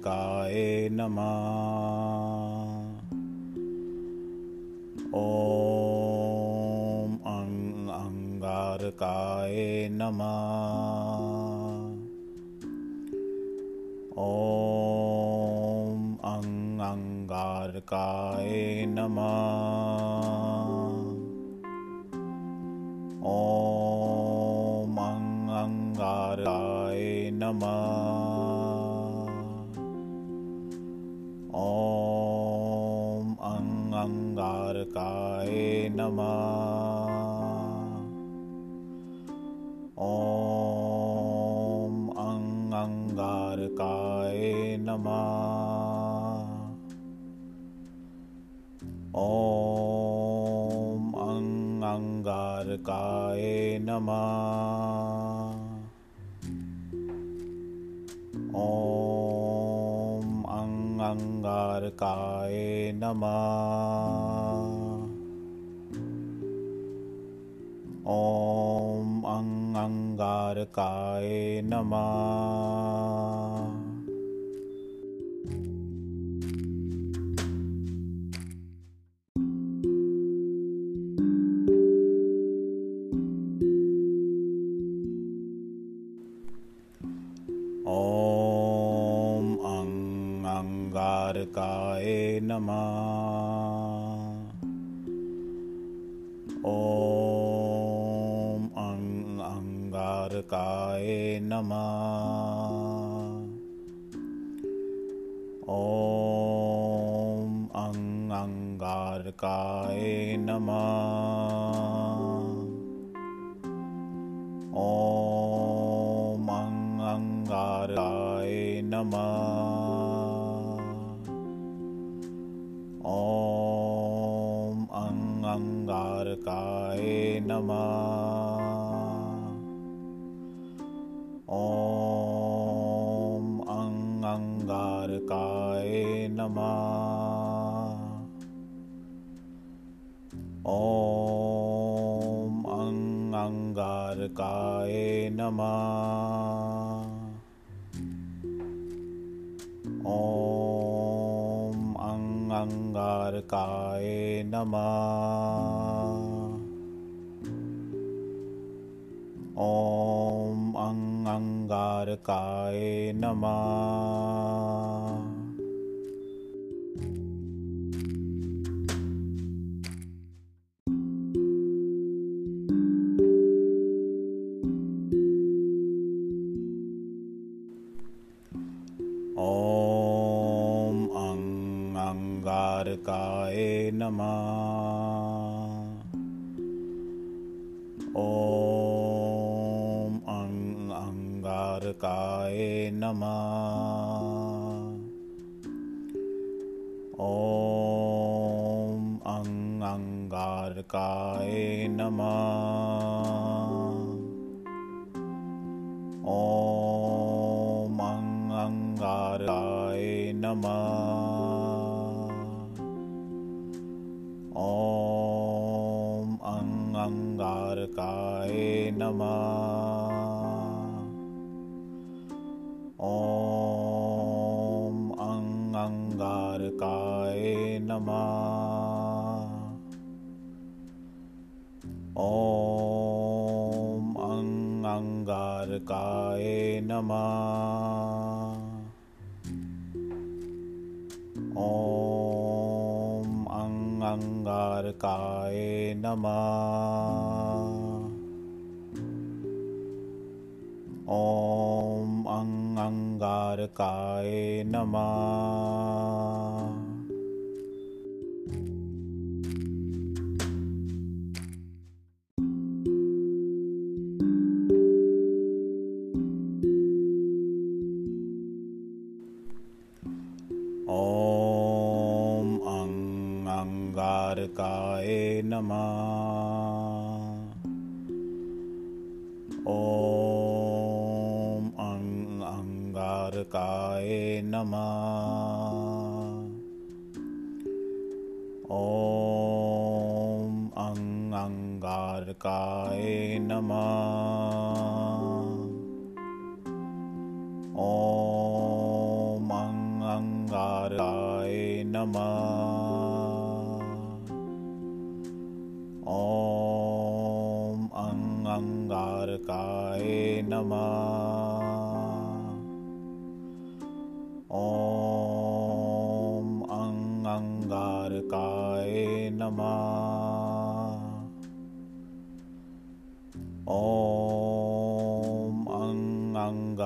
अङ्गारकाय नमः ॐ अङ् अङ्गारकाय नमः ॐ अङ् अङ्गारकाय नमः ॐ अङ् अङ्गारकाय नमः नमः ॐ अङ् अङ्गारकाय नमः ॐ अङ् अङ्गारकाय नमः ॐ अङ् अङ्गारकाय नमः ॐ अङ् अङ्गारकाय नमः ॐ अङ् अङ्गारकाय नमः ॐ अङ् अङ्गारकाय नमः। ॐ अङ् अङ्गारकाय नमः। ॐ अङ् अङ्गारकाय नमः। ॐ अङ् अङ्गारकाय नमः ॐ अङ् अङ्गारकाय नमः। ॐ अङ् अङ्गारकाय नमः। ॐ अङ् अङ्गारकाय नमः। ॐ अङ् अङ्गारकाय नमः ॐ अङ् अङ्गारकाय नमः ॐ अङ् अङ्गारकाय नमः ॐ अङ् अङ्गारकाय नमः ॐ अङ्गारकाय नमः ॐ अङ् अङ्गारकाय नमः ॐ अङ् अङ्गारकाय नमः ॐ अङ् अङ्गारकाय नमः अङ्गारकाय नमः ॐ अङ् अङ्गारकाय नमः ॐ अङ् अङ्गारकाय नमः ॐ अङ् नमः Om Ang Angarikaye Namah Om Ang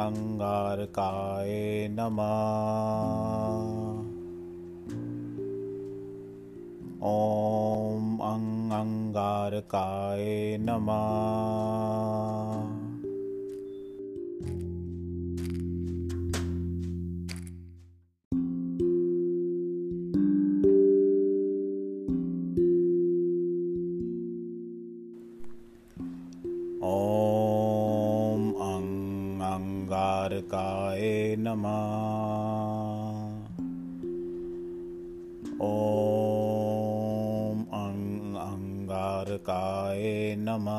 Angarikaye Om ॐ अङ् अङ्गारकाय नमः अङ्गारकाय नमः ॐ अङ्गारकाय नमः।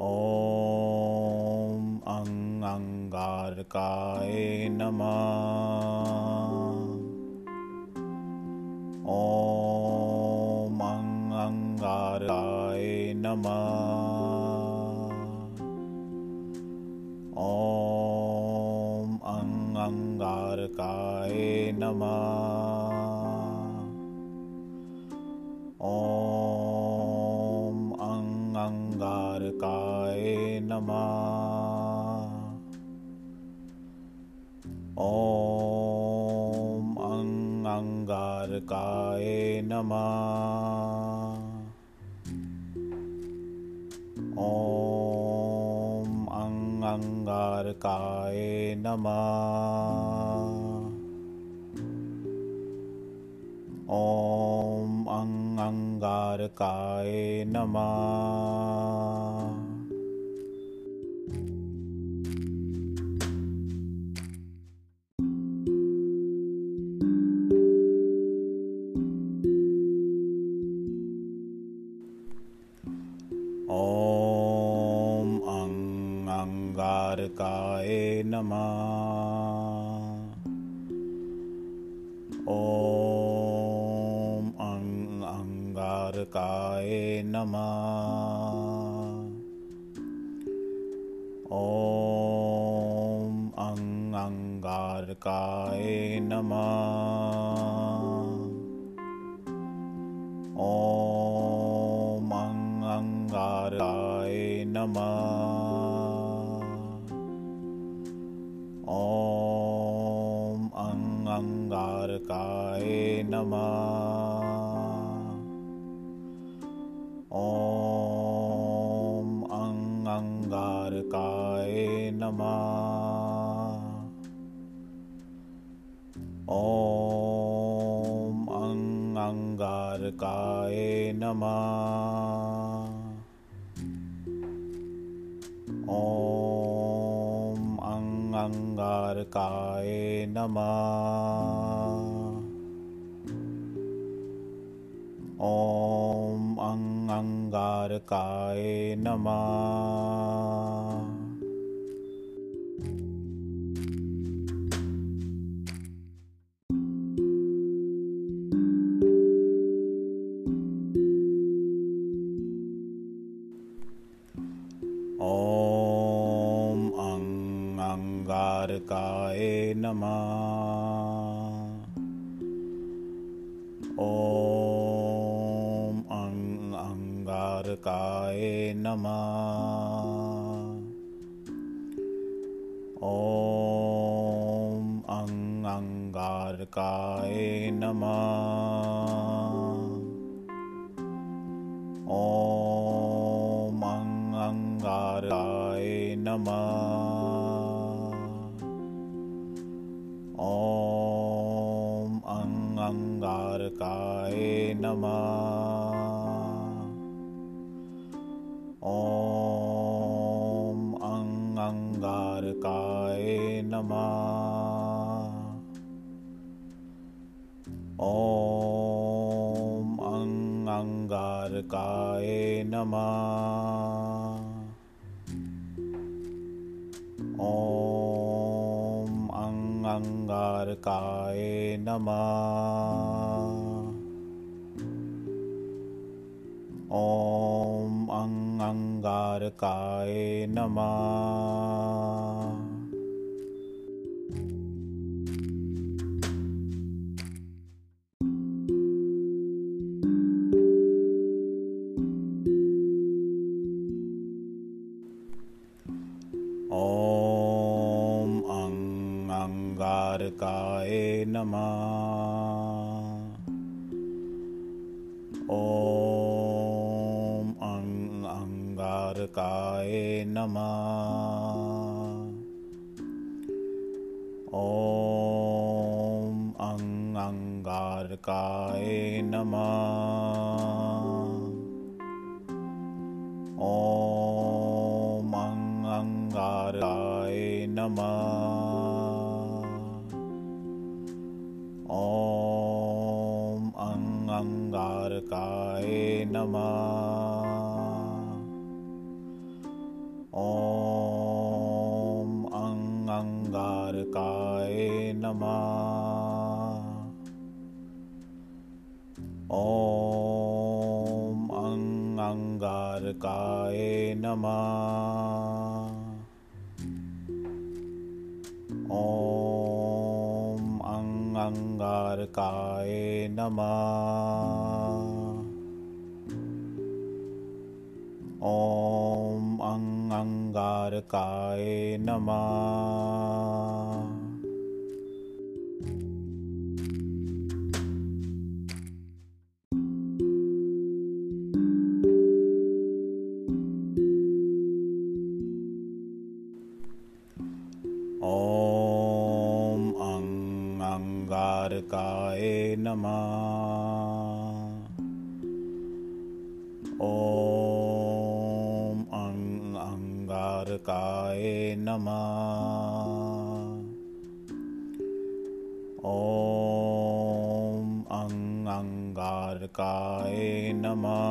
ॐ अङ् अङ्गारकाय नमः। ॐ अङ् अङ्गाराय नमः। ॐ अङ् अङ्गारकाय नमः ॐ अङ् अङ्गारकाय नमः। ॐ अङ् अङ्गारकाय नमः। ॐ अङ् अङ्गारकाय नमः। ॐ अङ् अङ्गारकाय नमः ॐ अङ् अङ्गारकाय नमः। ॐ अङ् अङ्गाराय नमः। ॐ अङ् अङ्गारकाय नमः। ॐ अङ् अङ्गारकाय नमः। ॐ अङ् अङ्गारकाय नमः। ॐ अङ् अङ्गारकाय नमः अङ्गारकाय नमः ॐ अङ् अङ्गारकाय नमः ॐ अङ् अङ्गारकाय नमः ॐ अङ् अङ्गाराय नमः नमः। ॐ अङ्गारकाय नमः। ॐ अङ्गर्काय नमः। ॐ अङ्गर्काय नमः। ॐ अङ्गारकाय नमः ॐ अङ्गारकाय नमः ॐ तारकाय नमः ॐ अङ् अङ्गारकाय नमः। ॐ अङ् अङ्गारकाय नमः। ॐ अङ् अङ्गारकाय नमः। ॐ अङ् अङ्गारकाय नमः ॐ अङ् अङ्गारकाय नमः ॐ अङ् अङ्गारकाय नमः ॐ अङ्गारकाय नमः। Namah. Om Angangarkaye Nama.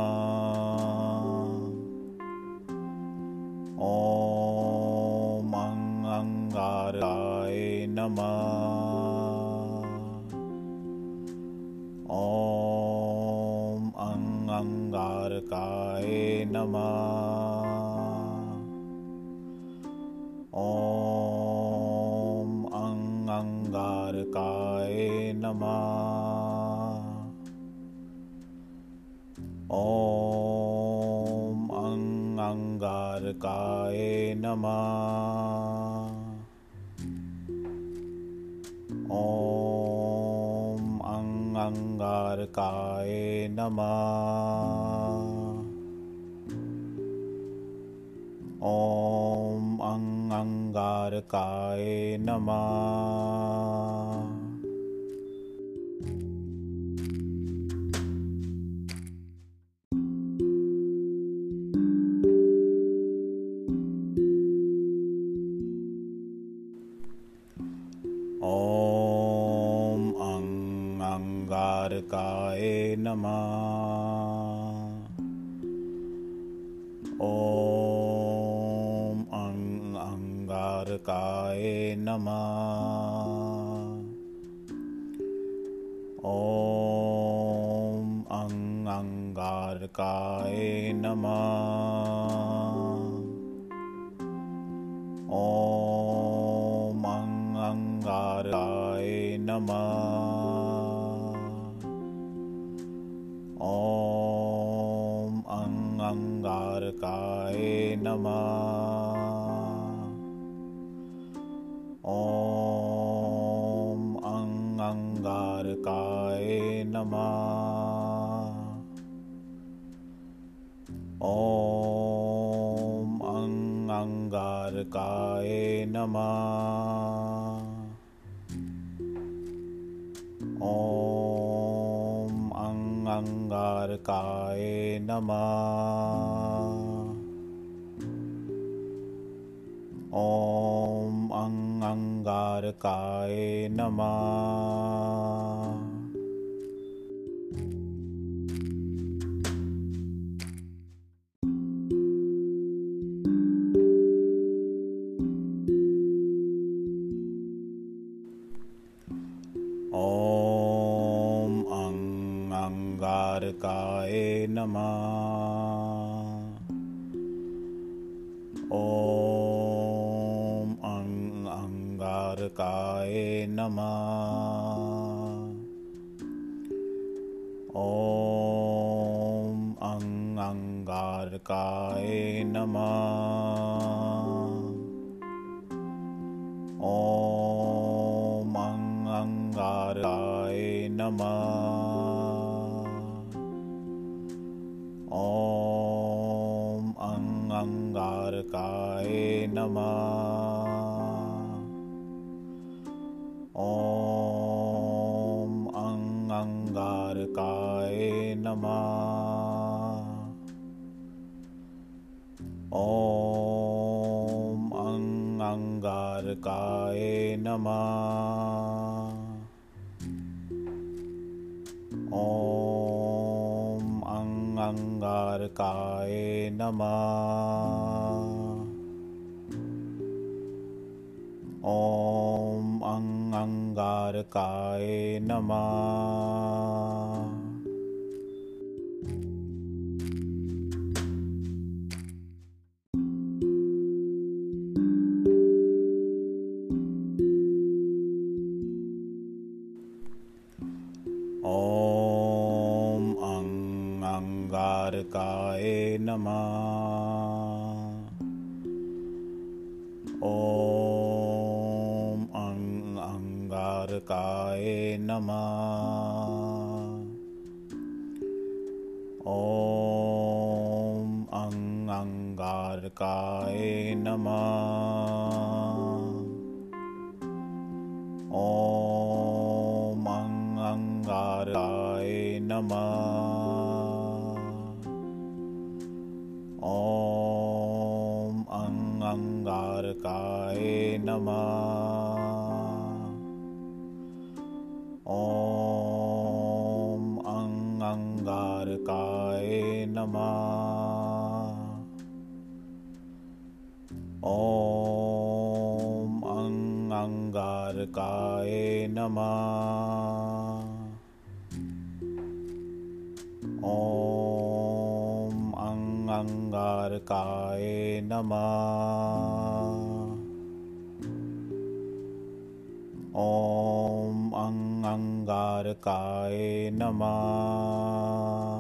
Om Angangarkaye Nama. Om Angangarkaye Nama. Om Angangar Kae Om Angangar Kae Om Angangar Kae शिवाय नमः ॐ अं अङ्गारकाय नमः ॐ अं अङ्गारकाय नमः ॐ अं अङ्गारकाय नमः नमः ॐ अङ् अङ्गारकाय नमः ॐ अङ् अङ्गारकाय नमः ॐ अङ्गारकाय नमः ॐ अङ् अङ्गारकाय नमः ॐ अङ् अङ्गारकाय नमः ॐ अङ्गारकाय नमः। ॐ अङ्गारकाय नमः। ॐ अङ्गारकाय नमः। ॐ अङ्गारकाय नमः ॐ अं अङ्गारकाय नमः ॐ अं अङ्गारकाय नमः ॐ अं अङ्गारकाय नमः ॐ अङ्गारकाय नमः ॐ अङ्गारकाय नमः नमः ॐ अं अङ्गारकाय नमः ॐ अं अङ्गारकाय नमः ॐ अं अङ्गारकाय नमः ॐ अङ्गारकाय नमः। ॐ अङ्गारकाय नमः। ॐ अङ्गारकाय नमः